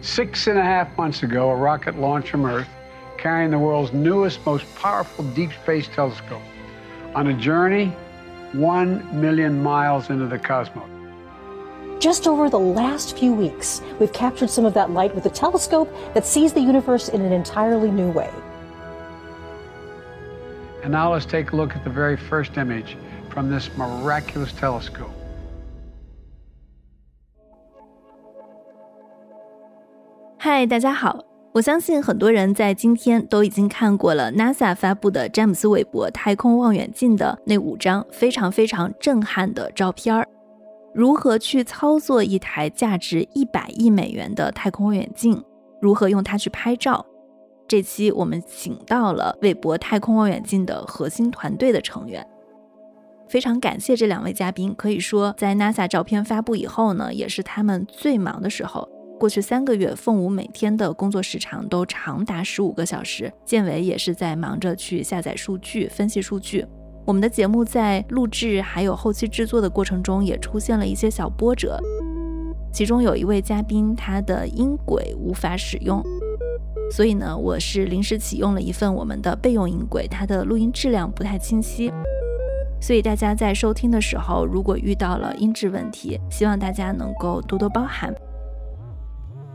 Six and a half months ago, a rocket launched from Earth carrying the world's newest, most powerful deep space telescope on a journey one million miles into the cosmos. Just over the last few weeks, we've captured some of that light with a telescope that sees the universe in an entirely new way. And now let's take a look at the very first image from this miraculous telescope. 嗨，大家好！我相信很多人在今天都已经看过了 NASA 发布的詹姆斯韦伯太空望远镜的那五张非常非常震撼的照片儿。如何去操作一台价值一百亿美元的太空望远镜？如何用它去拍照？这期我们请到了韦伯太空望远镜的核心团队的成员，非常感谢这两位嘉宾。可以说，在 NASA 照片发布以后呢，也是他们最忙的时候。过去三个月，凤舞每天的工作时长都长达十五个小时。建伟也是在忙着去下载数据、分析数据。我们的节目在录制还有后期制作的过程中，也出现了一些小波折。其中有一位嘉宾，他的音轨无法使用，所以呢，我是临时启用了一份我们的备用音轨，它的录音质量不太清晰。所以大家在收听的时候，如果遇到了音质问题，希望大家能够多多包涵。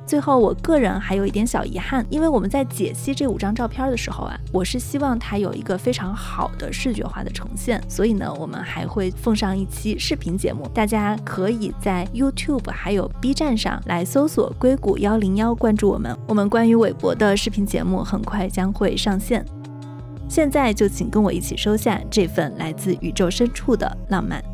最后，我个人还有一点小遗憾，因为我们在解析这五张照片的时候啊，我是希望它有一个非常好的视觉化的呈现，所以呢，我们还会奉上一期视频节目，大家可以在 YouTube 还有 B 站上来搜索“硅谷幺零幺”，关注我们。我们关于韦伯的视频节目很快将会上线。现在就请跟我一起收下这份来自宇宙深处的浪漫。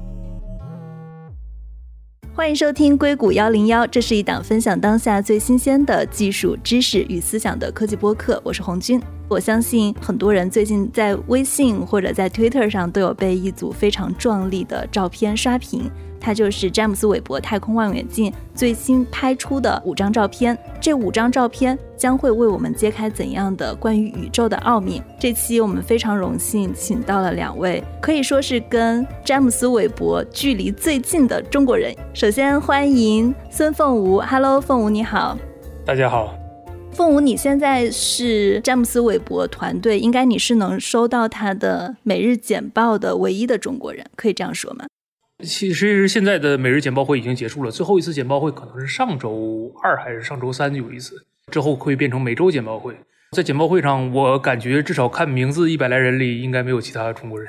欢迎收听硅谷幺零幺，这是一档分享当下最新鲜的技术知识与思想的科技播客。我是红军。我相信很多人最近在微信或者在 Twitter 上都有被一组非常壮丽的照片刷屏。它就是詹姆斯韦伯太空望远镜最新拍出的五张照片。这五张照片将会为我们揭开怎样的关于宇宙的奥秘？这期我们非常荣幸请到了两位可以说是跟詹姆斯韦伯距离最近的中国人。首先欢迎孙凤梧，Hello，凤梧你好。大家好。凤舞，你现在是詹姆斯韦伯团队，应该你是能收到他的每日简报的唯一的中国人，可以这样说吗？其实现在的每日简报会已经结束了，最后一次简报会可能是上周二还是上周三有一次，之后会变成每周简报会。在简报会上，我感觉至少看名字一百来人里，应该没有其他中国人。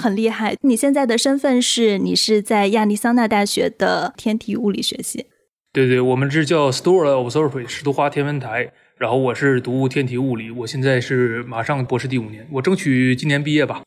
很厉害！你现在的身份是你是在亚利桑那大学的天体物理学系。对对，我们这叫 Store Observatory 石都花天文台。然后我是读天体物理，我现在是马上博士第五年，我争取今年毕业吧。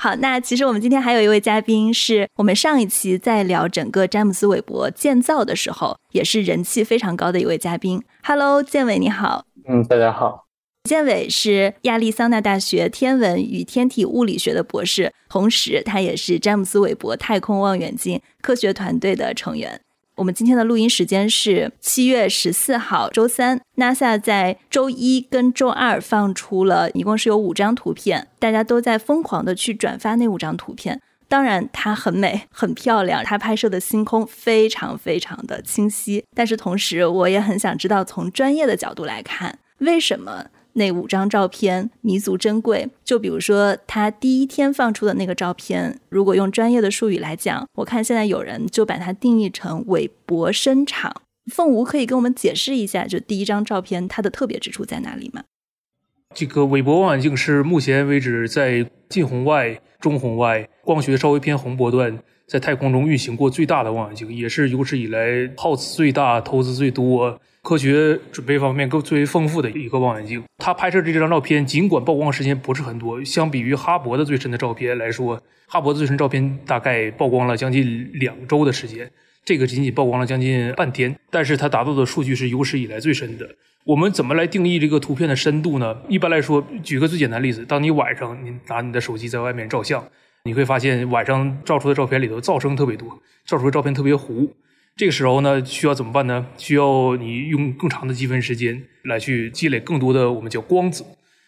好，那其实我们今天还有一位嘉宾，是我们上一期在聊整个詹姆斯韦伯建造的时候，也是人气非常高的一位嘉宾。Hello，建伟你好。嗯，大家好。建伟是亚利桑那大学天文与天体物理学的博士，同时他也是詹姆斯韦伯太空望远镜科学团队的成员。我们今天的录音时间是七月十四号周三，NASA 在周一跟周二放出了一共是有五张图片，大家都在疯狂的去转发那五张图片。当然，它很美，很漂亮，它拍摄的星空非常非常的清晰。但是同时，我也很想知道，从专业的角度来看，为什么？那五张照片弥足珍贵，就比如说他第一天放出的那个照片，如果用专业的术语来讲，我看现在有人就把它定义成韦伯声场。凤梧可以跟我们解释一下，就第一张照片它的特别之处在哪里吗？这个韦伯望远镜是目前为止在近红外、中红外、光学稍微偏红波段，在太空中运行过最大的望远镜，也是有史以来耗资最大、投资最多。科学准备方面更最为丰富的一个望远镜，它拍摄的这张照片，尽管曝光时间不是很多，相比于哈勃的最深的照片来说，哈勃的最深照片大概曝光了将近两周的时间，这个仅仅曝光了将近半天，但是它达到的数据是有史以来最深的。我们怎么来定义这个图片的深度呢？一般来说，举个最简单例子，当你晚上你拿你的手机在外面照相，你会发现晚上照出的照片里头噪声特别多，照出的照片特别糊。这个时候呢，需要怎么办呢？需要你用更长的积分时间来去积累更多的我们叫光子，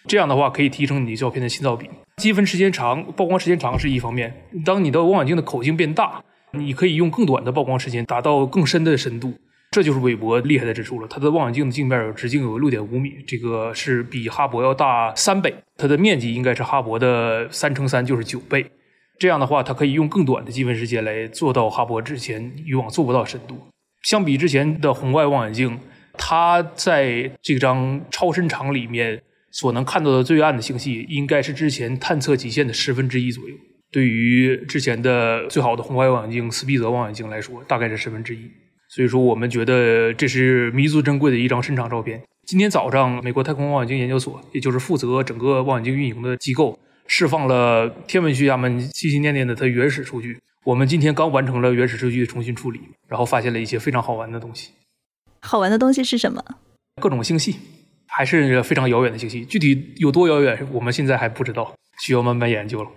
这样的话可以提升你照片的信噪比。积分时间长，曝光时间长是一方面。当你的望远镜的口径变大，你可以用更短的曝光时间达到更深的深度。这就是韦伯厉害的之处了。它的望远镜的镜面直径有六点五米，这个是比哈勃要大三倍，它的面积应该是哈勃的三乘三，就是九倍。这样的话，它可以用更短的积分时间来做到哈勃之前以往做不到深度。相比之前的红外望远镜，它在这张超深场里面所能看到的最暗的星系，应该是之前探测极限的十分之一左右。对于之前的最好的红外望远镜斯必泽望远镜来说，大概是十分之一。所以说，我们觉得这是弥足珍贵的一张深场照片。今天早上，美国太空望远镜研究所，也就是负责整个望远镜运营的机构，释放了天文学家们心心念念的它原始数据。我们今天刚完成了原始数据的重新处理，然后发现了一些非常好玩的东西。好玩的东西是什么？各种星系，还是非常遥远的星系。具体有多遥远，我们现在还不知道，需要慢慢研究了。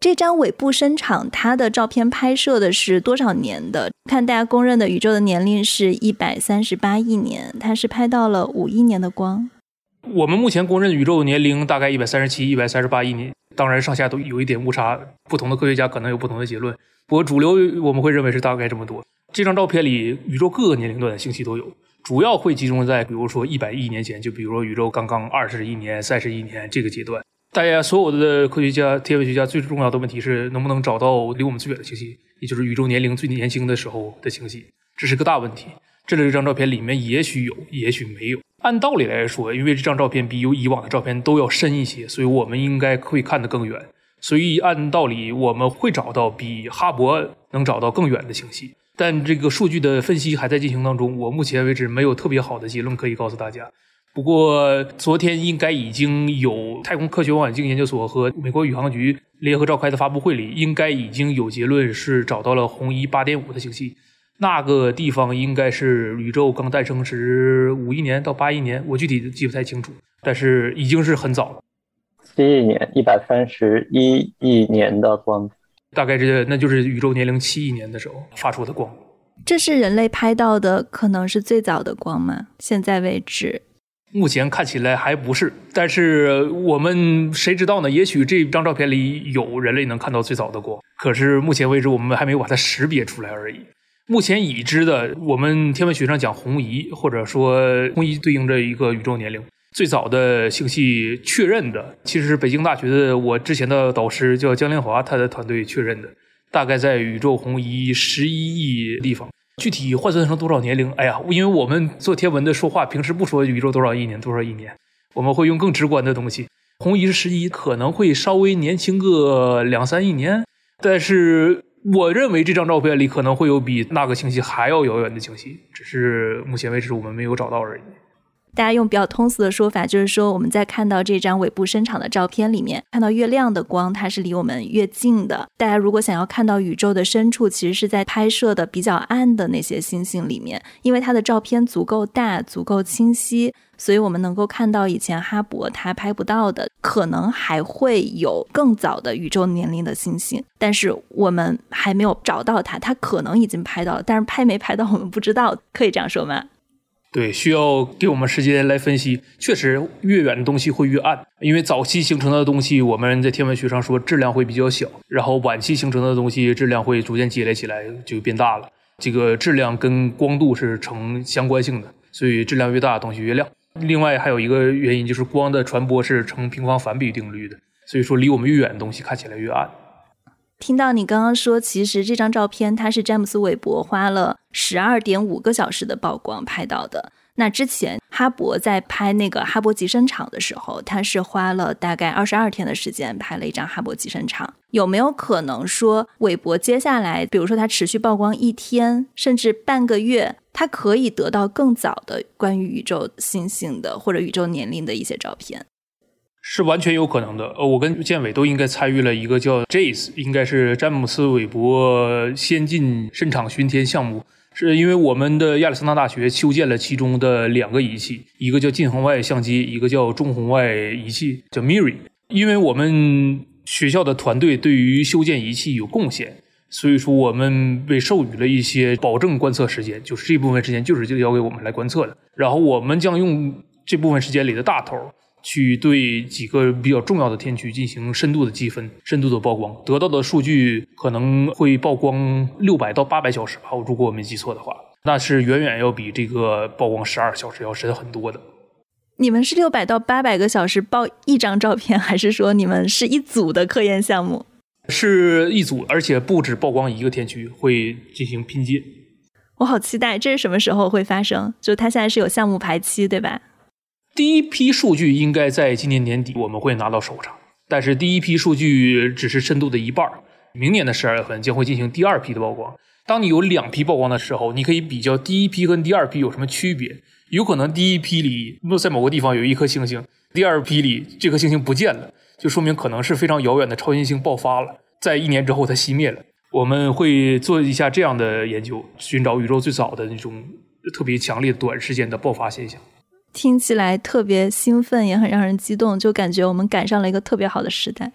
这张尾部深场，它的照片拍摄的是多少年的？看大家公认的宇宙的年龄是一百三十八亿年，它是拍到了五亿年的光。我们目前公认的宇宙年龄大概一百三十七、一百三十八亿年，当然上下都有一点误差，不同的科学家可能有不同的结论。不过主流我们会认为是大概这么多。这张照片里，宇宙各个年龄段的星系都有，主要会集中在比如说一百亿年前，就比如说宇宙刚刚二十亿年、三十亿年这个阶段。大家所有的科学家、天文学家最重要的问题是能不能找到离我们最远的星系，也就是宇宙年龄最年轻的时候的星系，这是个大问题。这里这张照片里面也许有，也许没有。按道理来说，因为这张照片比有以往的照片都要深一些，所以我们应该会看得更远。所以按道理我们会找到比哈勃能找到更远的星系。但这个数据的分析还在进行当中，我目前为止没有特别好的结论可以告诉大家。不过，昨天应该已经有太空科学望远镜研究所和美国宇航局联合召开的发布会里，应该已经有结论是找到了红移八点五的星系，那个地方应该是宇宙刚诞生时五亿年到八亿年，我具体记不太清楚，但是已经是很早了。七亿年，一百三十一亿年的光，大概是那就是宇宙年龄七亿年的时候发出的光。这是人类拍到的，可能是最早的光吗？现在为止。目前看起来还不是，但是我们谁知道呢？也许这张照片里有人类能看到最早的光，可是目前为止我们还没有把它识别出来而已。目前已知的，我们天文学上讲红移，或者说红移对应着一个宇宙年龄，最早的星系确认的，其实是北京大学的我之前的导师叫江连华，他的团队确认的，大概在宇宙红移十一亿地方。具体换算成多少年龄？哎呀，因为我们做天文的说话，平时不说宇宙多少亿年、多少亿年，我们会用更直观的东西。红移是十一，可能会稍微年轻个两三亿年。但是我认为这张照片里可能会有比那个星系还要遥远的星系，只是目前为止我们没有找到而已。大家用比较通俗的说法，就是说我们在看到这张尾部伸长的照片里面，看到越亮的光，它是离我们越近的。大家如果想要看到宇宙的深处，其实是在拍摄的比较暗的那些星星里面，因为它的照片足够大、足够清晰，所以我们能够看到以前哈勃它拍不到的，可能还会有更早的宇宙年龄的星星，但是我们还没有找到它，它可能已经拍到了，但是拍没拍到我们不知道，可以这样说吗？对，需要给我们时间来分析。确实，越远的东西会越暗，因为早期形成的东西，我们在天文学上说质量会比较小，然后晚期形成的东西质量会逐渐积累起来，就变大了。这个质量跟光度是成相关性的，所以质量越大，东西越亮。另外还有一个原因就是光的传播是成平方反比定律的，所以说离我们越远的东西看起来越暗。听到你刚刚说，其实这张照片它是詹姆斯韦伯花了十二点五个小时的曝光拍到的。那之前哈勃在拍那个哈勃极深场的时候，他是花了大概二十二天的时间拍了一张哈勃极深场。有没有可能说，韦伯接下来，比如说他持续曝光一天甚至半个月，他可以得到更早的关于宇宙星星的或者宇宙年龄的一些照片？是完全有可能的。呃，我跟建伟都应该参与了一个叫 JACE，应该是詹姆斯韦伯先进深场巡天项目。是因为我们的亚利桑那大学修建了其中的两个仪器，一个叫近红外相机，一个叫中红外仪器，叫 MIRI。因为我们学校的团队对于修建仪器有贡献，所以说我们被授予了一些保证观测时间，就是这部分时间就是就交给我们来观测的。然后我们将用这部分时间里的大头。去对几个比较重要的天区进行深度的积分、深度的曝光，得到的数据可能会曝光六百到八百小时吧，如果我没记错的话。那是远远要比这个曝光十二小时要深很多的。你们是六百到八百个小时曝一张照片，还是说你们是一组的科研项目？是一组，而且不止曝光一个天区，会进行拼接。我好期待，这是什么时候会发生？就它现在是有项目排期，对吧？第一批数据应该在今年年底我们会拿到手上，但是第一批数据只是深度的一半明年的十二月份将会进行第二批的曝光。当你有两批曝光的时候，你可以比较第一批跟第二批有什么区别。有可能第一批里在某个地方有一颗星星，第二批里这颗星星不见了，就说明可能是非常遥远的超新星爆发了，在一年之后它熄灭了。我们会做一下这样的研究，寻找宇宙最早的那种特别强烈短时间的爆发现象。听起来特别兴奋，也很让人激动，就感觉我们赶上了一个特别好的时代。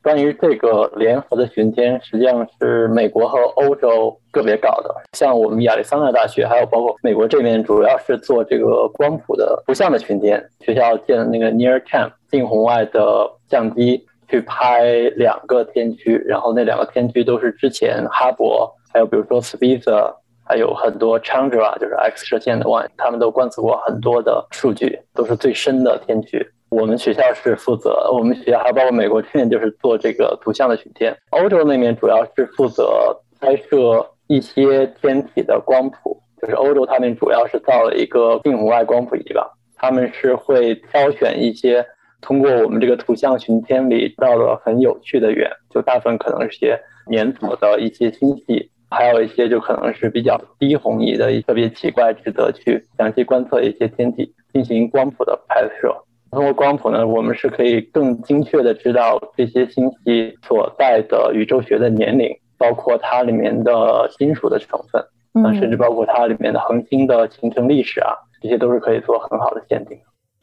关于这个联合的巡天，实际上是美国和欧洲个别搞的。像我们亚利桑那大学，还有包括美国这边，主要是做这个光谱的图像的巡天。学校建的那个 NearCam 近红外的相机去拍两个天区，然后那两个天区都是之前哈勃，还有比如说 s p i c e r 还有很多 Chandra，就是 X 射线的望远镜，他们都观测过很多的数据，都是最深的天区。我们学校是负责，我们学校还包括美国这边就是做这个图像的巡天，欧洲那边主要是负责拍摄一些天体的光谱，就是欧洲他们主要是造了一个近红外光谱仪吧，他们是会挑选一些通过我们这个图像巡天里到了很有趣的远，就大部分可能是些年组的一些星系，还有一些就可能是比较低红移的特别奇怪，值得去详细观测一些天体进行光谱的拍摄。通过光谱呢，我们是可以更精确的知道这些星系所在的宇宙学的年龄，包括它里面的金属的成分，嗯，甚至包括它里面的恒星的形成历史啊，这些都是可以做很好的鉴定。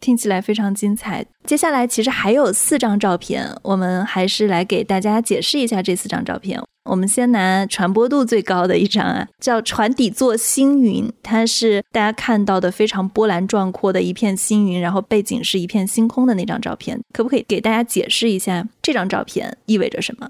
听起来非常精彩。接下来其实还有四张照片，我们还是来给大家解释一下这四张照片。我们先拿传播度最高的一张啊，叫船底座星云，它是大家看到的非常波澜壮阔的一片星云，然后背景是一片星空的那张照片。可不可以给大家解释一下这张照片意味着什么？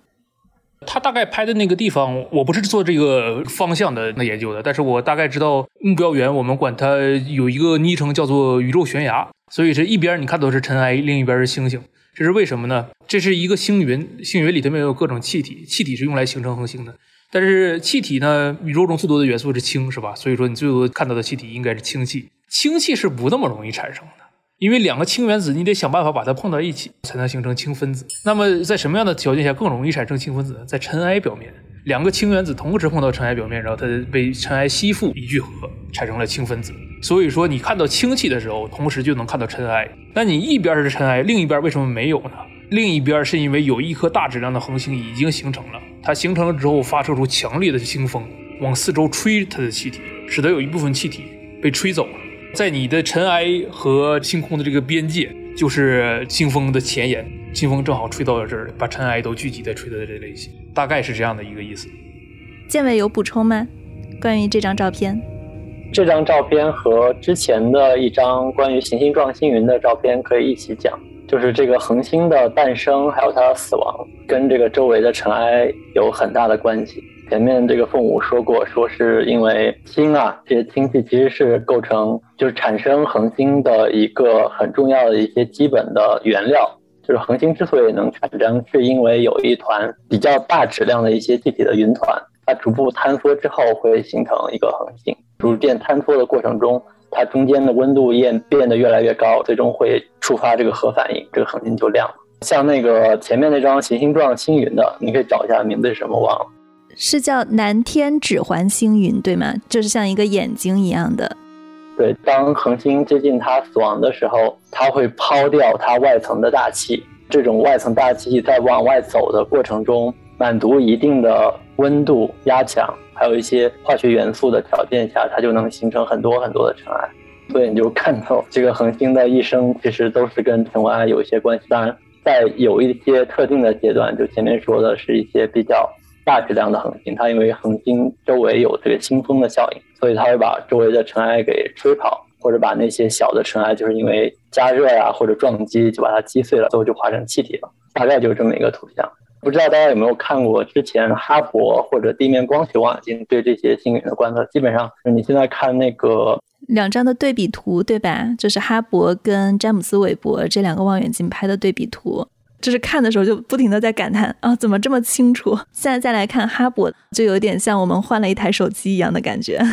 他大概拍的那个地方，我不是做这个方向的那研究的，但是我大概知道目标源，我们管它有一个昵称叫做宇宙悬崖。所以这一边你看到是尘埃，另一边是星星，这是为什么呢？这是一个星云，星云里头面有各种气体，气体是用来形成恒星的。但是气体呢，宇宙中最多的元素是氢，是吧？所以说你最多看到的气体应该是氢气。氢气是不那么容易产生的，因为两个氢原子你得想办法把它碰到一起，才能形成氢分子。那么在什么样的条件下更容易产生氢分子呢？在尘埃表面，两个氢原子同时碰到尘埃表面，然后它被尘埃吸附一聚合，产生了氢分子。所以说，你看到氢气的时候，同时就能看到尘埃。那你一边是尘埃，另一边为什么没有呢？另一边是因为有一颗大质量的恒星已经形成了，它形成了之后发射出强烈的星风，往四周吹它的气体，使得有一部分气体被吹走了。在你的尘埃和星空的这个边界，就是清风的前沿，清风正好吹到了这儿，把尘埃都聚集在吹到这类型，大概是这样的一个意思。建伟有补充吗？关于这张照片？这张照片和之前的一张关于行星状星云的照片可以一起讲，就是这个恒星的诞生还有它的死亡跟这个周围的尘埃有很大的关系。前面这个凤舞说过，说是因为氢啊这些氢气其实是构成就是产生恒星的一个很重要的一些基本的原料。就是恒星之所以能产生，是因为有一团比较大质量的一些气体的云团，它逐步坍缩之后会形成一个恒星。逐渐坍缩的过程中，它中间的温度变变得越来越高，最终会触发这个核反应，这个恒星就亮了。像那个前面那张行星状星云的，你可以找一下名字是什么，忘了，是叫南天指环星云，对吗？就是像一个眼睛一样的。对，当恒星接近它死亡的时候，它会抛掉它外层的大气，这种外层大气在往外走的过程中，满足一定的温度压强。还有一些化学元素的条件下，它就能形成很多很多的尘埃，所以你就看到这个恒星的一生其实都是跟尘埃有一些关系。当然，在有一些特定的阶段，就前面说的是一些比较大质量的恒星，它因为恒星周围有这个星风的效应，所以它会把周围的尘埃给吹跑，或者把那些小的尘埃，就是因为加热呀或者撞击就把它击碎了，最后就化成气体了。大概就是这么一个图像。不知道大家有没有看过之前哈勃或者地面光学望远镜对这些星云的观测？基本上你现在看那个两张的对比图，对吧？就是哈勃跟詹姆斯韦伯这两个望远镜拍的对比图，就是看的时候就不停的在感叹啊，怎么这么清楚？现在再来看哈勃，就有点像我们换了一台手机一样的感觉。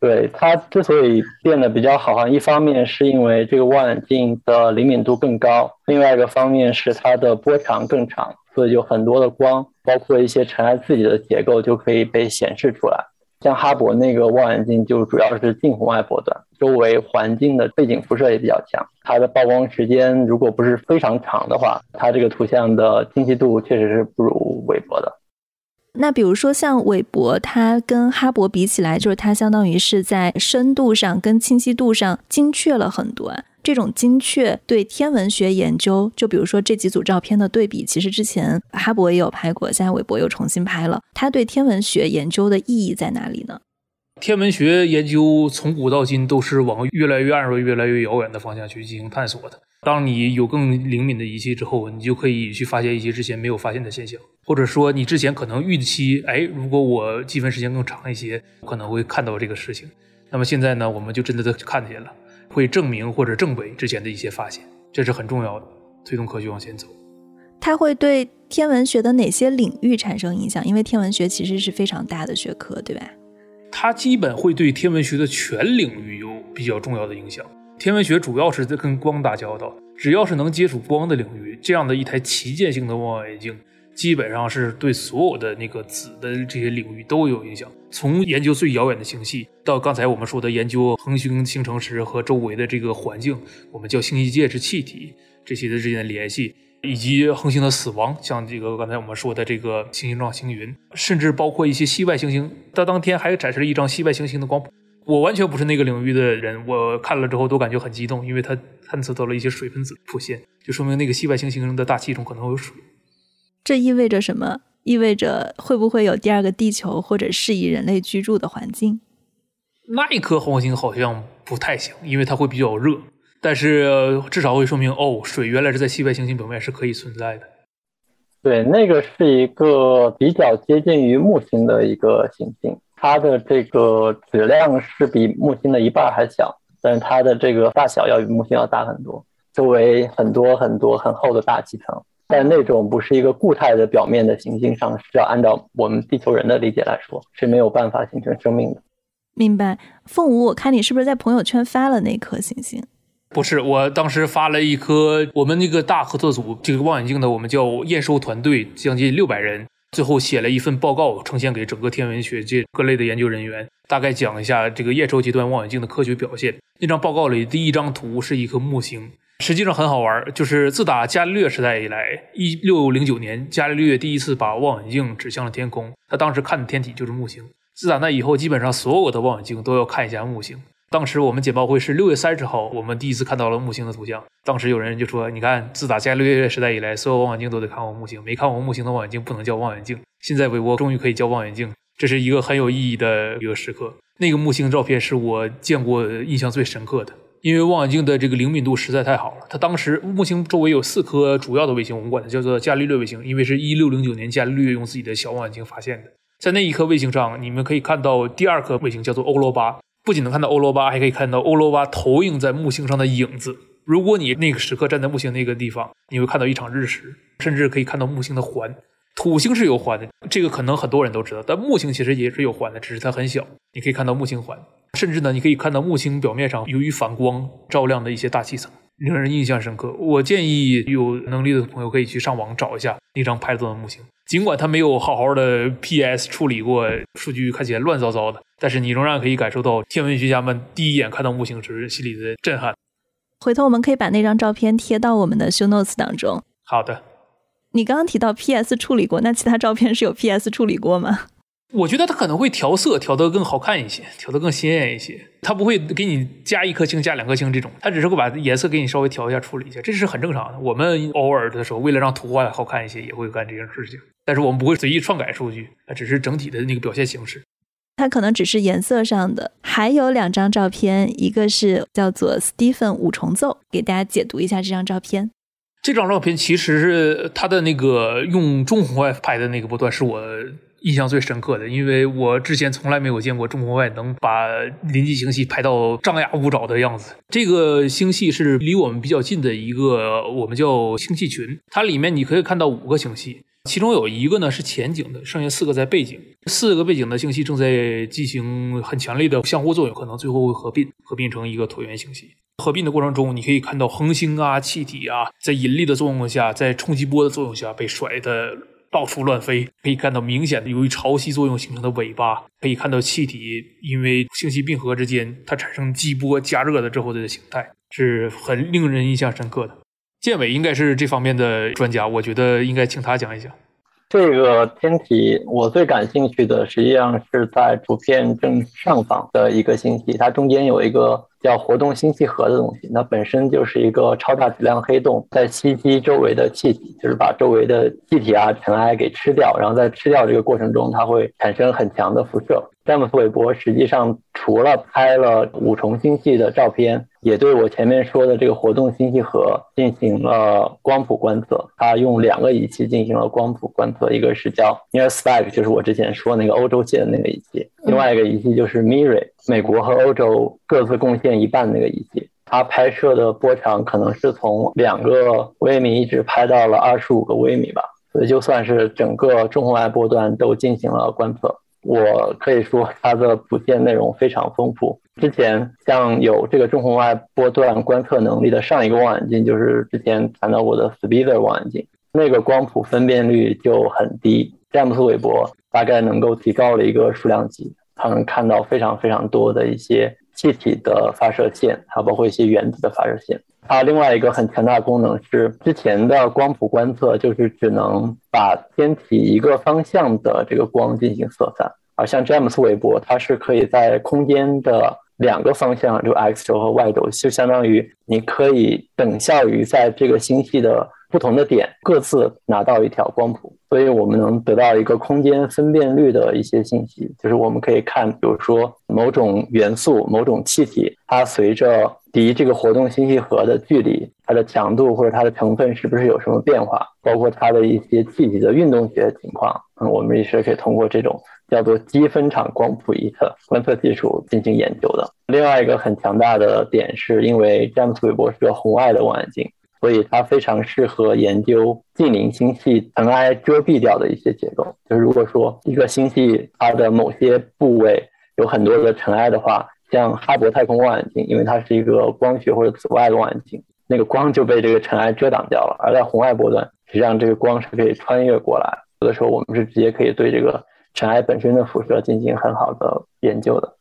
对它之所以变得比较好，哈，一方面是因为这个望远镜的灵敏度更高，另外一个方面是它的波长更长，所以就很多的光，包括一些尘埃自己的结构就可以被显示出来。像哈勃那个望远镜就主要是近红外波段，周围环境的背景辐射也比较强，它的曝光时间如果不是非常长的话，它这个图像的清晰度确实是不如韦伯的。那比如说像韦伯，它跟哈勃比起来，就是它相当于是在深度上跟清晰度上精确了很多。这种精确对天文学研究，就比如说这几组照片的对比，其实之前哈勃也有拍过，现在韦伯又重新拍了。它对天文学研究的意义在哪里呢？天文学研究从古到今都是往越来越暗弱、越来越遥远的方向去进行探索的。当你有更灵敏的仪器之后，你就可以去发现一些之前没有发现的现象，或者说你之前可能预期，哎，如果我积分时间更长一些，可能会看到这个事情。那么现在呢，我们就真的都看见了，会证明或者证伪之前的一些发现，这是很重要的，推动科学往前走。它会对天文学的哪些领域产生影响？因为天文学其实是非常大的学科，对吧？它基本会对天文学的全领域有比较重要的影响。天文学主要是在跟光打交道，只要是能接触光的领域，这样的一台旗舰性的望远镜，基本上是对所有的那个子的这些领域都有影响。从研究最遥远的星系，到刚才我们说的研究恒星形成时和周围的这个环境，我们叫星系介质气体这些的之间的联系，以及恒星的死亡，像这个刚才我们说的这个行星状星云，甚至包括一些系外行星。它当天还展示了一张系外行星的光谱。我完全不是那个领域的人，我看了之后都感觉很激动，因为它探测到了一些水分子出现，就说明那个系外行星的大气中可能有水。这意味着什么？意味着会不会有第二个地球或者适宜人类居住的环境？那一颗恒星好像不太行，因为它会比较热，但是至少会说明哦，水原来是在系外行星表面是可以存在的。对，那个是一个比较接近于木星的一个行星。它的这个质量是比木星的一半还小，但是它的这个大小要比木星要大很多，周围很多很多很厚的大气层，但那种不是一个固态的表面的行星上，是要按照我们地球人的理解来说是没有办法形成生命的。明白，凤舞，我看你是不是在朋友圈发了那颗行星？不是，我当时发了一颗我们那个大合作组这个望远镜的，我们叫验收团队，将近六百人。最后写了一份报告，呈现给整个天文学界各类的研究人员，大概讲一下这个验收阶段望远镜的科学表现。那张报告里第一张图是一颗木星，实际上很好玩，就是自打伽利略时代以来，一六零九年伽利略第一次把望远镜指向了天空，他当时看的天体就是木星。自打那以后，基本上所有的望远镜都要看一下木星。当时我们简报会是六月三十号，我们第一次看到了木星的图像。当时有人就说：“你看，自打伽利略时代以来，所有望远镜都得看过木星，没看过木星的望远镜不能叫望远镜。现在韦伯终于可以叫望远镜，这是一个很有意义的一个时刻。那个木星照片是我见过印象最深刻的，因为望远镜的这个灵敏度实在太好了。它当时木星周围有四颗主要的卫星，我们管它叫做伽利略卫星，因为是一六零九年伽利略用自己的小望远镜发现的。在那一颗卫星上，你们可以看到第二颗卫星叫做欧罗巴。”不仅能看到欧罗巴，还可以看到欧罗巴投影在木星上的影子。如果你那个时刻站在木星那个地方，你会看到一场日食，甚至可以看到木星的环。土星是有环的，这个可能很多人都知道，但木星其实也是有环的，只是它很小。你可以看到木星环，甚至呢，你可以看到木星表面上由于反光照亮的一些大气层。令人印象深刻。我建议有能力的朋友可以去上网找一下那张拍到的木星，尽管它没有好好的 PS 处理过，数据看起来乱糟糟的，但是你仍然可以感受到天文学家们第一眼看到木星时心里的震撼。回头我们可以把那张照片贴到我们的 show notes 当中。好的。你刚刚提到 PS 处理过，那其他照片是有 PS 处理过吗？我觉得它可能会调色，调得更好看一些，调得更鲜艳一些。它不会给你加一颗星、加两颗星这种，它只是会把颜色给你稍微调一下、处理一下，这是很正常的。我们偶尔的时候，为了让图画好看一些，也会干这件事情。但是我们不会随意篡改数据，它只是整体的那个表现形式。它可能只是颜色上的。还有两张照片，一个是叫做 Stephen 五重奏，给大家解读一下这张照片。这张照片其实是它的那个用中红外拍的那个波段，是我印象最深刻的，因为我之前从来没有见过中红外能把临近星系拍到张牙舞爪的样子。这个星系是离我们比较近的一个，我们叫星系群，它里面你可以看到五个星系，其中有一个呢是前景的，剩下四个在背景。四个背景的星系正在进行很强烈的相互作用，可能最后会合并，合并成一个椭圆星系。合并的过程中，你可以看到恒星啊、气体啊，在引力的作用下，在冲击波的作用下被甩的到处乱飞。可以看到明显的由于潮汐作用形成的尾巴，可以看到气体因为星系并合之间，它产生激波加热的之后的形态，是很令人印象深刻的。建伟应该是这方面的专家，我觉得应该请他讲一讲。这个天体，我最感兴趣的实际上是在图片正上方的一个星系，它中间有一个。叫活动星系核的东西，那本身就是一个超大质量黑洞，在吸积周围的气体，就是把周围的气体啊、尘埃给吃掉，然后在吃掉这个过程中，它会产生很强的辐射。詹姆斯·韦伯实际上除了拍了五重星系的照片，也对我前面说的这个活动星系核进行了光谱观测。他用两个仪器进行了光谱观测，一个是叫 Near Spike，就是我之前说那个欧洲界的那个仪器；另外一个仪器就是 MIRI，美国和欧洲各自贡献一半那个仪器。它拍摄的波长可能是从两个微米一直拍到了二十五个微米吧，所以就算是整个中红外波段都进行了观测。我可以说它的谱线内容非常丰富。之前像有这个中红外波段观测能力的上一个望远镜，就是之前谈到过的 Speeder 望远镜，那个光谱分辨率就很低。詹姆斯韦伯大概能够提高了一个数量级，它能看到非常非常多的一些气体的发射线，还包括一些原子的发射线。它另外一个很强大的功能是，之前的光谱观测就是只能把天体一个方向的这个光进行色散，而像詹姆斯韦伯，它是可以在空间的两个方向，就 X 轴和 Y 轴，就相当于你可以等效于在这个星系的不同的点各自拿到一条光谱，所以我们能得到一个空间分辨率的一些信息，就是我们可以看，比如说某种元素、某种气体，它随着离这个活动星系核的距离，它的强度或者它的成分是不是有什么变化？包括它的一些气体的运动学情况，我们也是可以通过这种叫做积分场光谱仪的观测技术进行研究的。另外一个很强大的点是，因为詹姆斯韦伯是个红外的望远镜，所以它非常适合研究近邻星系尘埃遮蔽掉的一些结构。就是如果说一个星系它的某些部位有很多的尘埃的话。像哈勃太空望远镜，因为它是一个光学或者紫外望远镜，那个光就被这个尘埃遮挡掉了。而在红外波段，实际上这个光是可以穿越过来，有的时候我们是直接可以对这个尘埃本身的辐射进行很好的研究的。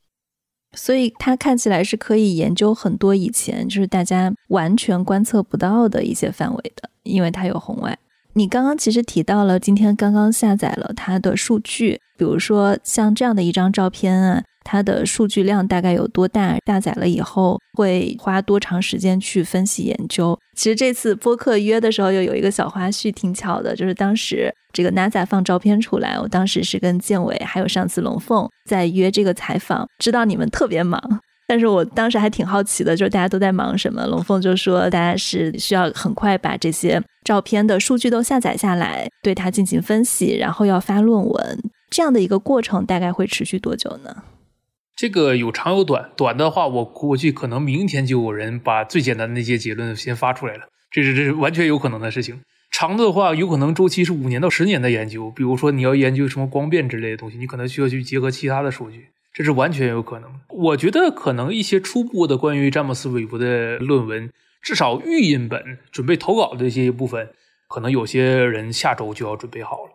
所以它看起来是可以研究很多以前就是大家完全观测不到的一些范围的，因为它有红外。你刚刚其实提到了，今天刚刚下载了它的数据，比如说像这样的一张照片啊。它的数据量大概有多大？下载了以后会花多长时间去分析研究？其实这次播客约的时候又有一个小花絮，挺巧的，就是当时这个 NASA 放照片出来，我当时是跟建伟还有上次龙凤在约这个采访，知道你们特别忙，但是我当时还挺好奇的，就是大家都在忙什么？龙凤就说大家是需要很快把这些照片的数据都下载下来，对它进行分析，然后要发论文，这样的一个过程大概会持续多久呢？这个有长有短，短的话我估计可能明天就有人把最简单的那些结论先发出来了，这是这是完全有可能的事情。长的话有可能周期是五年到十年的研究，比如说你要研究什么光变之类的东西，你可能需要去结合其他的数据，这是完全有可能。我觉得可能一些初步的关于詹姆斯韦伯的论文，至少预印本准备投稿的这些部分，可能有些人下周就要准备好了。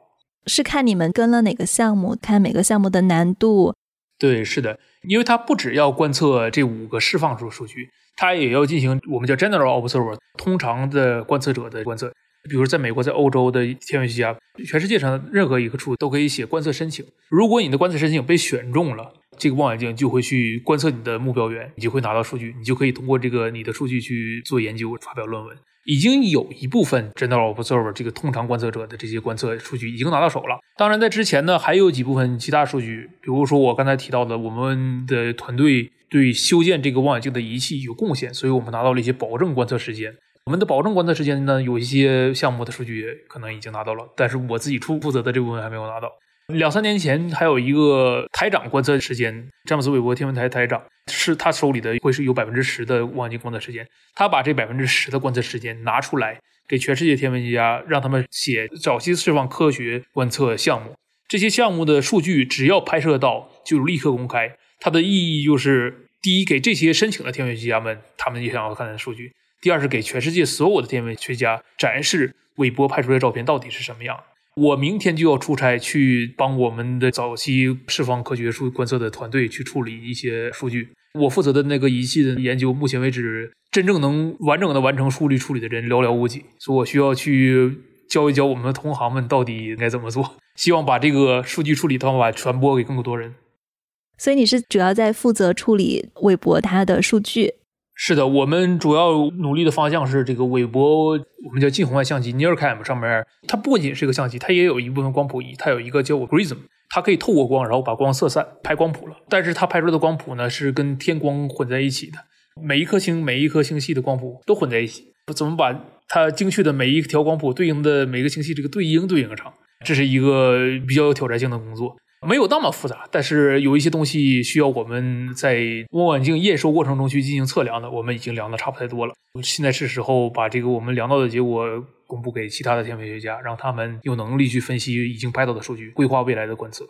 是看你们跟了哪个项目，看每个项目的难度。对，是的，因为它不只要观测这五个释放出数据，它也要进行我们叫 general observer 通常的观测者的观测。比如在美国，在欧洲的天文学家，全世界上任何一个处都可以写观测申请。如果你的观测申请被选中了，这个望远镜就会去观测你的目标源，你就会拿到数据，你就可以通过这个你的数据去做研究，发表论文。已经有一部分 general observer 这个通常观测者的这些观测数据已经拿到手了。当然，在之前呢，还有几部分其他数据，比如说我刚才提到的，我们的团队对修建这个望远镜的仪器有贡献，所以我们拿到了一些保证观测时间。我们的保证观测时间呢，有一些项目的数据可能已经拿到了，但是我自己出负责的这部分还没有拿到。两三年前还有一个台长观测时间，詹姆斯韦伯天文台台长是他手里的会是有百分之十的望远镜观测时间，他把这百分之十的观测时间拿出来给全世界天文学家，让他们写早期释放科学观测项目。这些项目的数据只要拍摄到就立刻公开，它的意义就是第一，给这些申请的天文学家们他们也想要看的数据。第二是给全世界所有的天文学家展示韦伯拍出来的照片到底是什么样。我明天就要出差去帮我们的早期释放科学数观测的团队去处理一些数据。我负责的那个仪器的研究，目前为止真正能完整的完成数据处理的人寥寥无几，所以我需要去教一教我们的同行们到底应该怎么做。希望把这个数据处理方法传播给更多人。所以你是主要在负责处理韦伯它的数据。是的，我们主要努力的方向是这个韦伯，我们叫近红外相机，NearCam 上面，它不仅是一个相机，它也有一部分光谱仪，它有一个叫 Grism，它可以透过光，然后把光色散，拍光谱了。但是它拍出来的光谱呢，是跟天光混在一起的，每一颗星、每一颗星系的光谱都混在一起。怎么把它精确的每一条光谱对应的每个星系这个对应对应上？这是一个比较有挑战性的工作。没有那么复杂，但是有一些东西需要我们在望远镜验收过程中去进行测量的，我们已经量的差不太多了。现在是时候把这个我们量到的结果公布给其他的天文学家，让他们有能力去分析已经拍到的数据，规划未来的观测。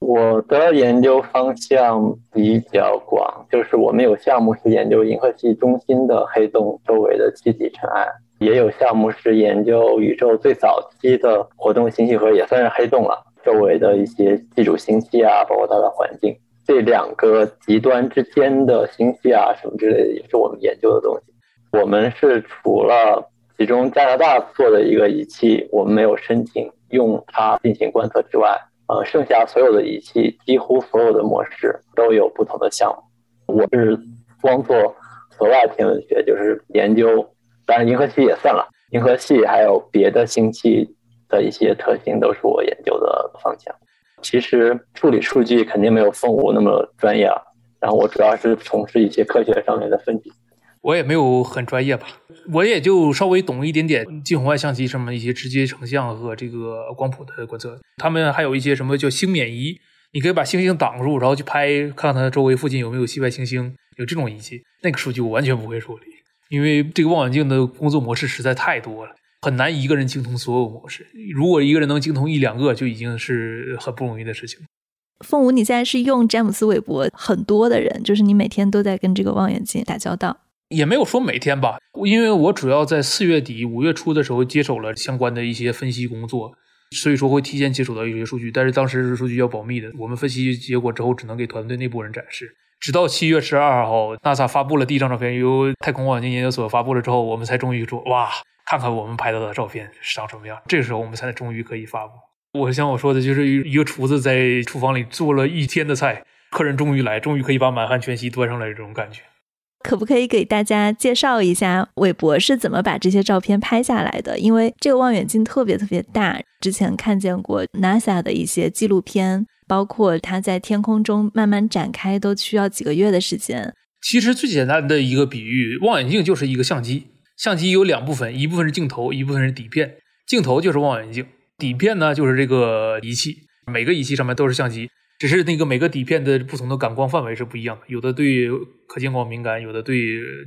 我的研究方向比较广，就是我们有项目是研究银河系中心的黑洞周围的气体尘埃，也有项目是研究宇宙最早期的活动星系核，也算是黑洞了。周围的一些基础星系啊，包括它的环境，这两个极端之间的星系啊，什么之类的，也是我们研究的东西。我们是除了其中加拿大做的一个仪器，我们没有申请用它进行观测之外，呃，剩下所有的仪器，几乎所有的模式都有不同的项目。我是光做河外天文学，就是研究，当然银河系也算了，银河系还有别的星系。的一些特性都是我研究的方向。其实处理数据肯定没有凤舞那么专业啊。然后我主要是从事一些科学上面的分析。我也没有很专业吧，我也就稍微懂一点点近红外相机上面一些直接成像和这个光谱的观测。他们还有一些什么叫星冕仪，你可以把星星挡住，然后去拍，看看它周围附近有没有系外行星，有这种仪器。那个数据我完全不会处理，因为这个望远镜的工作模式实在太多了。很难一个人精通所有模式。如果一个人能精通一两个，就已经是很不容易的事情。凤舞，你现在是用詹姆斯韦伯很多的人，就是你每天都在跟这个望远镜打交道。也没有说每天吧，因为我主要在四月底五月初的时候接手了相关的一些分析工作，所以说会提前接触到一些数据。但是当时数据要保密的，我们分析结果之后只能给团队内部人展示。直到七月十二号，NASA 发布了第一张照片，由太空望远镜研究所发布了之后，我们才终于说哇。看看我们拍到的照片是长什么样，这个时候我们才终于可以发布。我像我说的，就是一个厨子在厨房里做了一天的菜，客人终于来，终于可以把满汉全席端上来这种感觉。可不可以给大家介绍一下韦伯是怎么把这些照片拍下来的？因为这个望远镜特别特别大，之前看见过 NASA 的一些纪录片，包括它在天空中慢慢展开都需要几个月的时间。其实最简单的一个比喻，望远镜就是一个相机。相机有两部分，一部分是镜头，一部分是底片。镜头就是望远镜，底片呢就是这个仪器。每个仪器上面都是相机，只是那个每个底片的不同的感光范围是不一样的，有的对可见光敏感，有的对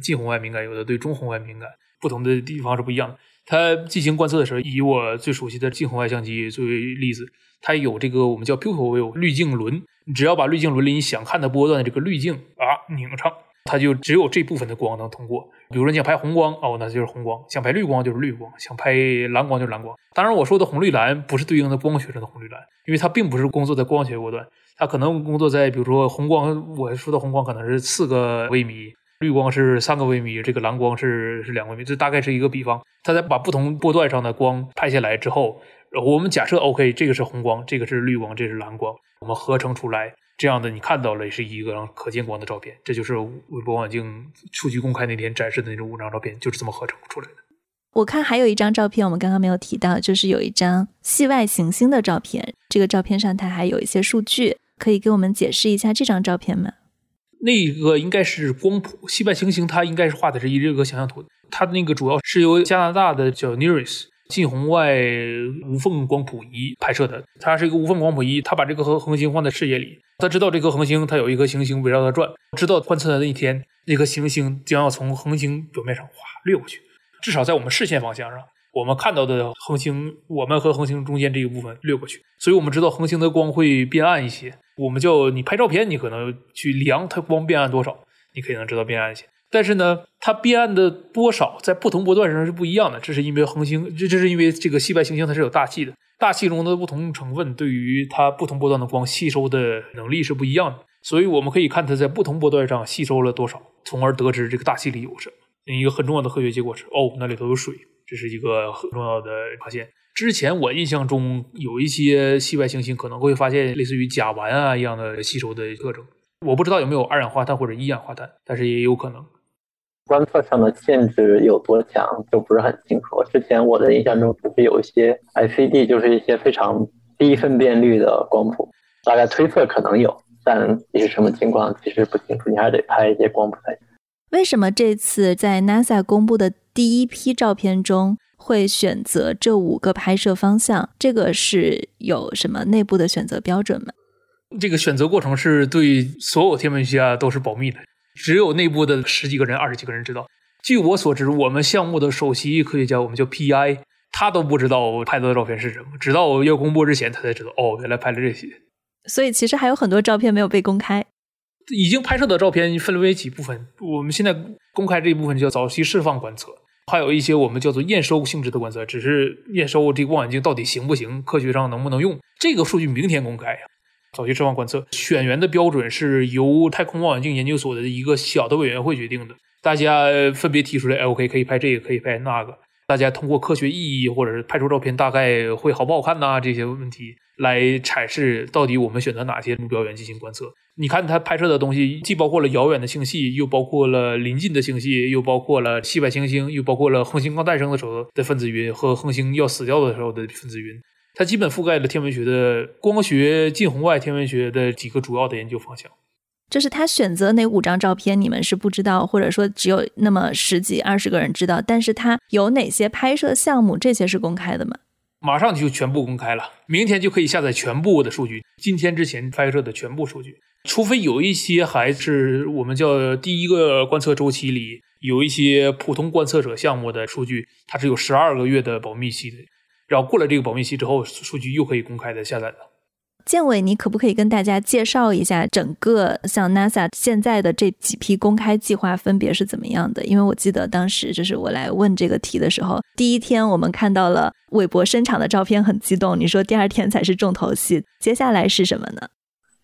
近红外敏感，有的对中红外敏感，不同的地方是不一样的。它进行观测的时候，以我最熟悉的近红外相机作为例子，它有这个我们叫 pupil 滤镜轮，你只要把滤镜轮里你想看的波段的这个滤镜啊拧上。它就只有这部分的光能通过。比如说你想拍红光哦，那就是红光；想拍绿光就是绿光；想拍蓝光就是蓝光。当然，我说的红绿蓝不是对应的光学上的红绿蓝，因为它并不是工作在光学波段，它可能工作在比如说红光，我说的红光可能是四个微米，绿光是三个微米，这个蓝光是是两微米，这大概是一个比方。它在把不同波段上的光拍下来之后，我们假设 OK，这个是红光，这个是绿光，这是蓝光，我们合成出来。这样的你看到了是一个可见光的照片，这就是韦伯望远镜数据公开那天展示的那种五张照片，就是这么合成出来的。我看还有一张照片，我们刚刚没有提到，就是有一张系外行星的照片。这个照片上它还有一些数据，可以给我们解释一下这张照片吗？那个应该是光谱，系外行星它应该是画的是一个想象图，它那个主要是由加拿大的叫 NIRIS 近红外无缝光谱仪拍摄的，它是一个无缝光谱仪，它把这个恒恒星放在视野里，它知道这颗恒星它有一颗行星围绕它转，知道观测的那一天那颗行星将要从恒星表面上哗掠过去，至少在我们视线方向上。我们看到的恒星，我们和恒星中间这一部分掠过去，所以我们知道恒星的光会变暗一些。我们叫你拍照片，你可能去量它光变暗多少，你可以能知道变暗一些。但是呢，它变暗的多少在不同波段上是不一样的。这是因为恒星，这这是因为这个系外行星它是有大气的，大气中的不同成分对于它不同波段的光吸收的能力是不一样的。所以我们可以看它在不同波段上吸收了多少，从而得知这个大气里有什么。一个很重要的科学结果是，哦，那里头有水。这是一个很重要的发现。之前我印象中有一些系外行星可能会发现类似于甲烷啊一样的吸收的特征，我不知道有没有二氧化碳或者一氧化碳，但是也有可能。观测上的限制有多强就不是很清楚。之前我的印象中只是有一些 ICD，就是一些非常低分辨率的光谱，大概推测可能有，但你是什么情况其实不清楚，你还得拍一些光谱才行。为什么这次在 NASA 公布的第一批照片中会选择这五个拍摄方向？这个是有什么内部的选择标准吗？这个选择过程是对所有天文学家都是保密的，只有内部的十几个人、二十几个人知道。据我所知，我们项目的首席科学家，我们叫 PI，他都不知道我拍到的照片是什么，直到要公布之前，他才知道哦，原来拍了这些。所以其实还有很多照片没有被公开。已经拍摄的照片分为几部分，我们现在公开这一部分叫早期释放观测，还有一些我们叫做验收性质的观测，只是验收这个望远镜到底行不行，科学上能不能用，这个数据明天公开呀。早期释放观测选员的标准是由太空望远镜研究所的一个小的委员会决定的，大家分别提出来，哎，OK，可以拍这个，可以拍那个，大家通过科学意义或者是拍出照片大概会好不好看呐这些问题来阐释到底我们选择哪些目标源进行观测。你看它拍摄的东西，既包括了遥远的星系，又包括了临近的星系，又包括了系外行星，又包括了恒星刚诞生的时候的分子云和恒星要死掉的时候的分子云。它基本覆盖了天文学的光学近红外天文学的几个主要的研究方向。就是他选择哪五张照片，你们是不知道，或者说只有那么十几、二十个人知道。但是他有哪些拍摄项目，这些是公开的吗？马上就全部公开了，明天就可以下载全部的数据，今天之前拍摄的全部数据。除非有一些还是我们叫第一个观测周期里有一些普通观测者项目的数据，它是有十二个月的保密期的。然后过了这个保密期之后，数据又可以公开的下载了。建伟，你可不可以跟大家介绍一下整个像 NASA 现在的这几批公开计划分别是怎么样的？因为我记得当时就是我来问这个题的时候，第一天我们看到了韦伯伸长的照片，很激动。你说第二天才是重头戏，接下来是什么呢？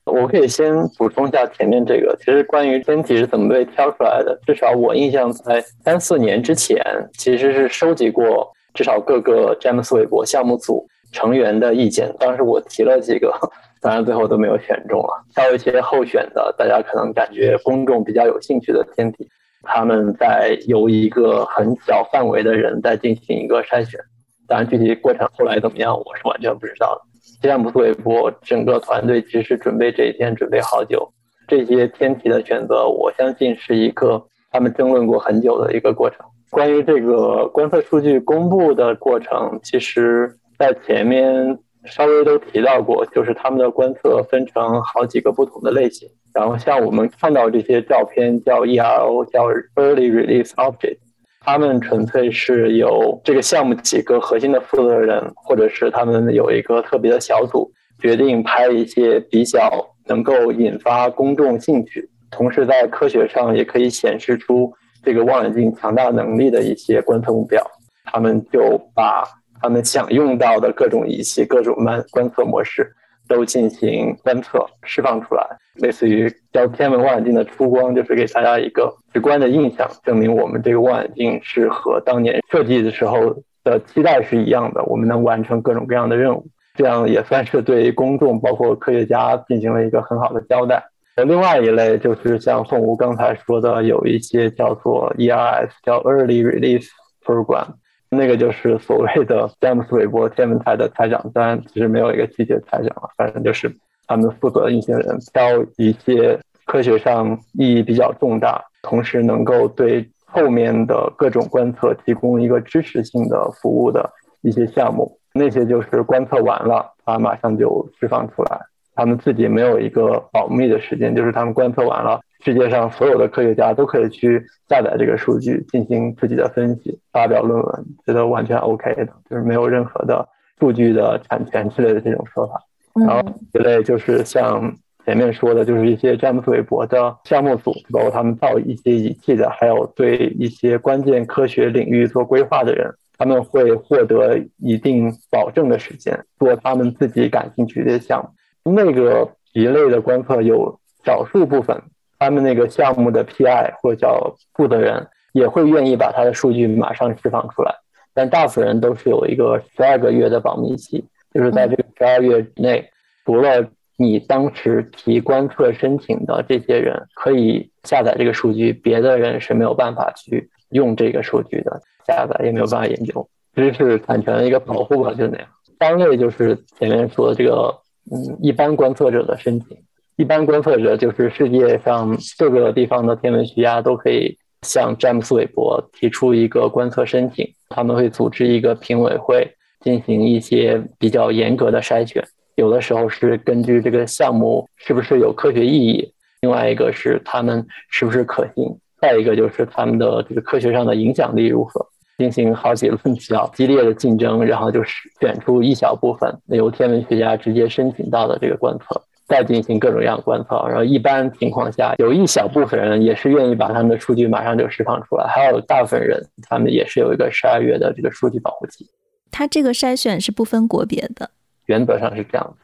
我可以先补充一下前面这个。其实关于天体是怎么被挑出来的，至少我印象在三四年之前，其实是收集过至少各个詹姆斯韦伯项目组成员的意见。当时我提了几个，当然最后都没有选中了。还有一些候选的，大家可能感觉公众比较有兴趣的天体，他们在由一个很小范围的人在进行一个筛选。当然具体过程后来怎么样，我是完全不知道的。詹姆斯韦伯整个团队其实准备这一天准备好久，这些天体的选择，我相信是一个他们争论过很久的一个过程。关于这个观测数据公布的过程，其实在前面稍微都提到过，就是他们的观测分成好几个不同的类型。然后像我们看到这些照片叫 ERO，叫 Early Release Object。他们纯粹是由这个项目几个核心的负责人，或者是他们有一个特别的小组，决定拍一些比较能够引发公众兴趣，同时在科学上也可以显示出这个望远镜强大能力的一些观测目标。他们就把他们想用到的各种仪器、各种观观测模式。都进行观测释放出来，类似于叫天文望远镜的出光，就是给大家一个直观的印象，证明我们这个望远镜是和当年设计的时候的期待是一样的，我们能完成各种各样的任务，这样也算是对公众包括科学家进行了一个很好的交代。另外一类就是像凤吴刚才说的，有一些叫做 ERS，叫 Early Release Program。那个就是所谓的詹姆斯韦伯天文台的台长，当然其实没有一个具体的台长了，反正就是他们负责的一些人挑一些科学上意义比较重大，同时能够对后面的各种观测提供一个支持性的服务的一些项目。那些就是观测完了，它马上就释放出来。他们自己没有一个保密的时间，就是他们观测完了，世界上所有的科学家都可以去下载这个数据，进行自己的分析，发表论文，觉得完全 OK 的，就是没有任何的数据的产权之类的这种说法。然后一类就是像前面说的，就是一些詹姆斯韦伯的项目组，包括他们造一些仪器的，还有对一些关键科学领域做规划的人，他们会获得一定保证的时间，做他们自己感兴趣的项目。那个一类的观测有少数部分，他们那个项目的 PI 或者叫负责人也会愿意把他的数据马上释放出来，但大部分人都是有一个十二个月的保密期，就是在这个十二月之内，除了你当时提观测申请的这些人可以下载这个数据，别的人是没有办法去用这个数据的，下载也没有办法研究，知识产权的一个保护吧，就那样。三类就是前面说的这个。嗯，一般观测者的申请，一般观测者就是世界上各个地方的天文学家都可以向詹姆斯韦伯提出一个观测申请，他们会组织一个评委会进行一些比较严格的筛选，有的时候是根据这个项目是不是有科学意义，另外一个是他们是不是可信，再一个就是他们的这个科学上的影响力如何。进行好几轮比较激烈的竞争，然后就是选出一小部分由天文学家直接申请到的这个观测，再进行各种各样的观测。然后一般情况下，有一小部分人也是愿意把他们的数据马上就释放出来，还有大部分人他们也是有一个十二月的这个数据保护期。他这个筛选是不分国别的，原则上是这样子。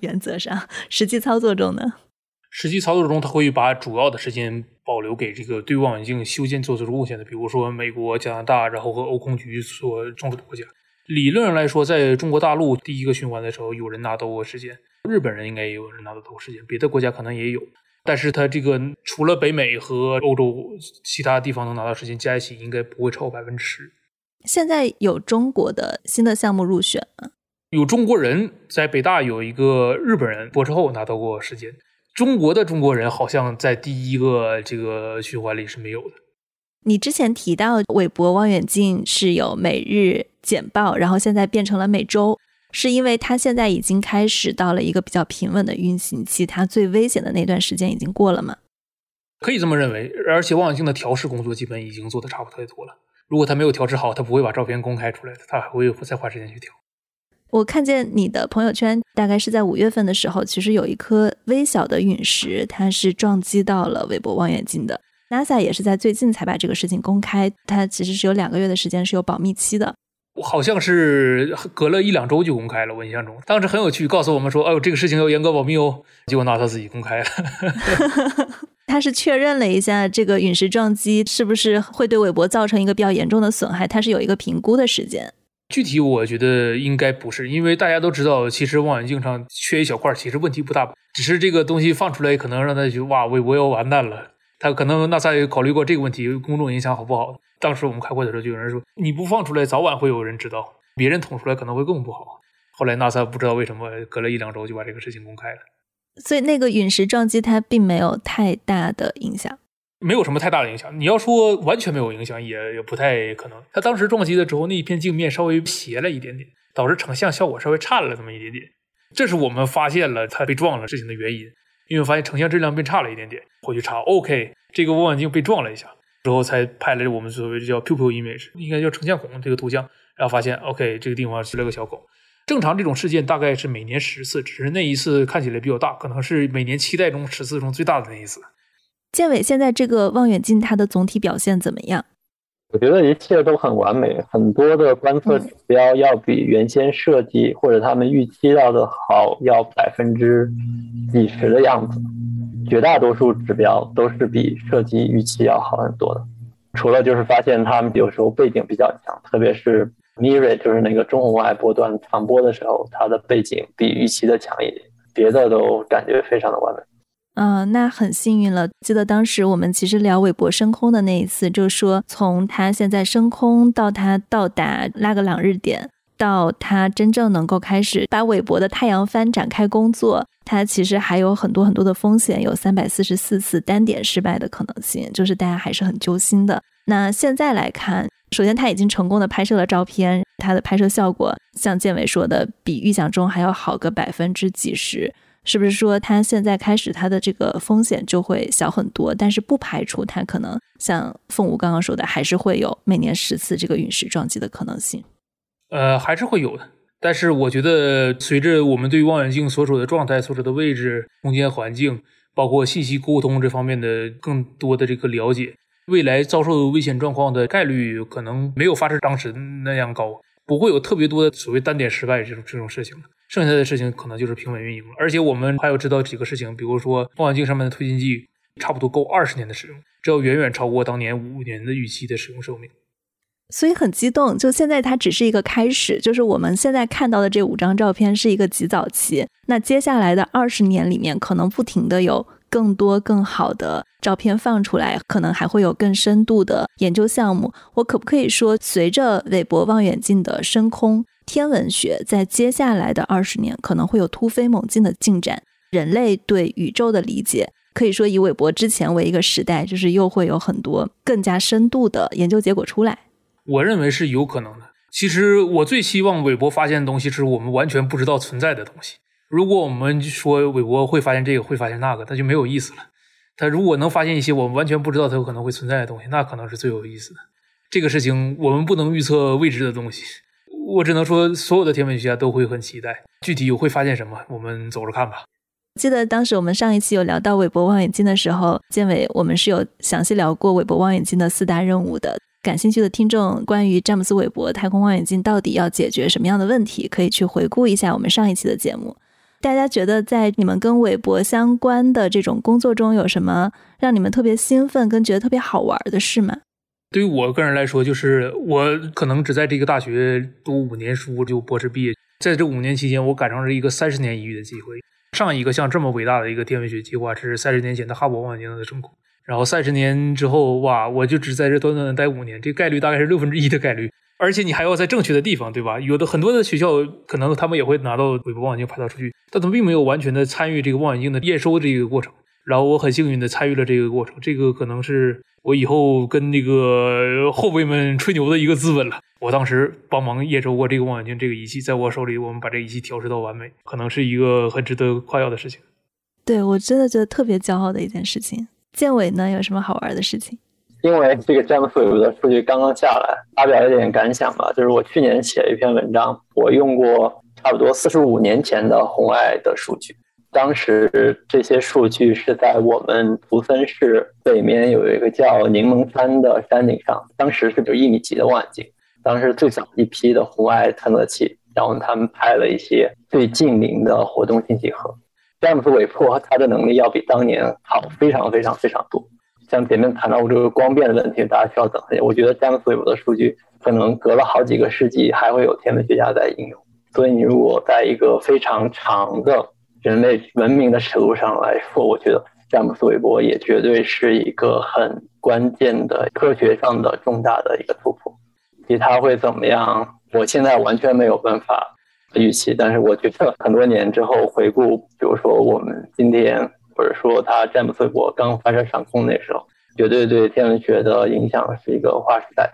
原则上，实际操作中呢？实际操作中，他会把主要的时间。保留给这个对望远镜修建做出贡献的，比如说美国、加拿大，然后和欧空局所重视的国家。理论上来说，在中国大陆第一个循环的时候，有人拿到过时间，日本人应该也有人拿到过时间，别的国家可能也有。但是它这个除了北美和欧洲，其他地方能拿到时间加一起，应该不会超过百分之十。现在有中国的新的项目入选吗？有中国人在北大有一个日本人博士后拿到过时间。中国的中国人好像在第一个这个循环里是没有的。你之前提到韦伯望远镜是有每日简报，然后现在变成了每周，是因为它现在已经开始到了一个比较平稳的运行期，它最危险的那段时间已经过了吗？可以这么认为，而且望远镜的调试工作基本已经做的差不太多了。如果它没有调试好，它不会把照片公开出来的，它还会再花时间去调。我看见你的朋友圈，大概是在五月份的时候，其实有一颗微小的陨石，它是撞击到了韦伯望远镜的。NASA 也是在最近才把这个事情公开，它其实是有两个月的时间是有保密期的。好像是隔了一两周就公开了，我印象中当时很有趣，告诉我们说：“哦，这个事情要严格保密哦。”结果 NASA 自己公开了。他是确认了一下这个陨石撞击是不是会对韦伯造成一个比较严重的损害，它是有一个评估的时间。具体我觉得应该不是，因为大家都知道，其实望远镜上缺一小块，其实问题不大，只是这个东西放出来，可能让他觉得哇，我我要完蛋了。他可能 NASA 也考虑过这个问题，公众影响好不好？当时我们开会的时候，就有人说，你不放出来，早晚会有人知道，别人捅出来可能会更不好。后来 NASA 不知道为什么隔了一两周就把这个事情公开了。所以那个陨石撞击它并没有太大的影响。没有什么太大的影响。你要说完全没有影响，也也不太可能。它当时撞击的时候，那一片镜面稍微斜了一点点，导致成像效果稍微差了那么一点点。这是我们发现了它被撞了事情的原因，因为发现成像质量变差了一点点。回去查，OK，这个望远镜被撞了一下，之后才拍了我们所谓叫 pupil image，应该叫成像孔这个图像，然后发现 OK，这个地方是了个小孔。正常这种事件大概是每年十次，只是那一次看起来比较大，可能是每年期待中十次中最大的那一次。建伟，现在这个望远镜它的总体表现怎么样？我觉得一切都很完美，很多的观测指标要比原先设计或者他们预期到的好，要百分之几十的样子。绝大多数指标都是比设计预期要好很多的。除了就是发现他们有时候背景比较强，特别是 Miri 就是那个中红外波段传播的时候，它的背景比预期的强一点，别的都感觉非常的完美。嗯，那很幸运了。记得当时我们其实聊韦伯升空的那一次，就是说从他现在升空到他到达拉格朗日点，到他真正能够开始把韦伯的太阳帆展开工作，他其实还有很多很多的风险，有三百四十四次单点失败的可能性，就是大家还是很揪心的。那现在来看，首先他已经成功的拍摄了照片，他的拍摄效果像建伟说的，比预想中还要好个百分之几十。是不是说他现在开始他的这个风险就会小很多？但是不排除他可能像凤舞刚刚说的，还是会有每年十次这个陨石撞击的可能性。呃，还是会有的。但是我觉得，随着我们对望远镜所处的状态、所处的位置、空间环境，包括信息沟通这方面的更多的这个了解，未来遭受危险状况的概率可能没有发生当时那样高，不会有特别多的所谓单点失败这种这种事情了。剩下的事情可能就是平稳运营了，而且我们还要知道几个事情，比如说望远镜上面的推进剂差不多够二十年的使用，这要远远超过当年五年的预期的使用寿命。所以很激动，就现在它只是一个开始，就是我们现在看到的这五张照片是一个极早期，那接下来的二十年里面，可能不停的有更多更好的照片放出来，可能还会有更深度的研究项目。我可不可以说，随着韦伯望远镜的升空？天文学在接下来的二十年可能会有突飞猛进的进展，人类对宇宙的理解可以说以韦伯之前为一个时代，就是又会有很多更加深度的研究结果出来。我认为是有可能的。其实我最希望韦伯发现的东西是我们完全不知道存在的东西。如果我们说韦伯会发现这个，会发现那个，那就没有意思了。他如果能发现一些我们完全不知道他有可能会存在的东西，那可能是最有意思的。这个事情我们不能预测未知的东西。我只能说，所有的天文学家都会很期待。具体会发现什么，我们走着看吧。记得当时我们上一期有聊到韦伯望远镜的时候，建伟我们是有详细聊过韦伯望远镜的四大任务的。感兴趣的听众，关于詹姆斯韦伯太空望远镜到底要解决什么样的问题，可以去回顾一下我们上一期的节目。大家觉得在你们跟韦伯相关的这种工作中，有什么让你们特别兴奋跟觉得特别好玩的事吗？对于我个人来说，就是我可能只在这个大学读五年书就博士毕业，在这五年期间，我赶上了一个三十年一遇的机会。上一个像这么伟大的一个天文学计划是三十年前的哈勃望远镜的成功，然后三十年之后，哇，我就只在这短短的待五年，这概率大概是六分之一的概率，而且你还要在正确的地方，对吧？有的很多的学校可能他们也会拿到韦伯望远镜拍到数据，但他们并没有完全的参与这个望远镜的验收这个过程。然后我很幸运的参与了这个过程，这个可能是我以后跟那个后辈们吹牛的一个资本了。我当时帮忙验收过这个望远镜这个仪器，在我手里，我们把这个仪器调试到完美，可能是一个很值得夸耀的事情。对我真的觉得特别骄傲的一件事情。建伟呢，有什么好玩的事情？因为这个詹姆斯韦伯的数据刚刚下来，发表一点感想吧。就是我去年写了一篇文章，我用过差不多四十五年前的红外的数据。当时这些数据是在我们图森市北面有一个叫柠檬山的山顶上，当时是有一米级的望远镜，当时最早一批的红外探测器，然后他们拍了一些最近邻的活动信息核。詹姆斯韦伯它的能力要比当年好非常非常非常多。像前面谈到过这个光变的问题，大家需要等一下。我觉得詹姆斯韦伯的数据可能隔了好几个世纪还会有天文学家在应用。所以你如果在一个非常长的人类文明的尺度上来说，我觉得詹姆斯韦伯也绝对是一个很关键的科学上的重大的一个突破。其他会怎么样，我现在完全没有办法预期。但是我觉得很多年之后回顾，比如说我们今天，或者说他詹姆斯韦伯刚发射上空那时候，绝对对天文学的影响是一个划时代。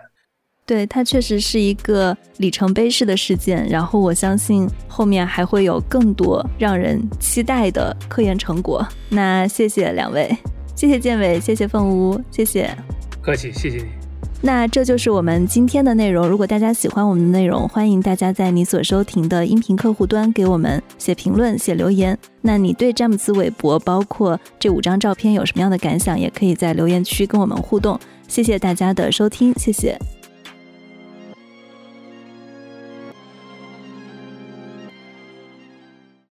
对，它确实是一个里程碑式的事件。然后我相信后面还会有更多让人期待的科研成果。那谢谢两位，谢谢建伟，谢谢凤屋，谢谢。客气，谢谢你。那这就是我们今天的内容。如果大家喜欢我们的内容，欢迎大家在你所收听的音频客户端给我们写评论、写留言。那你对詹姆斯·韦伯，包括这五张照片有什么样的感想，也可以在留言区跟我们互动。谢谢大家的收听，谢谢。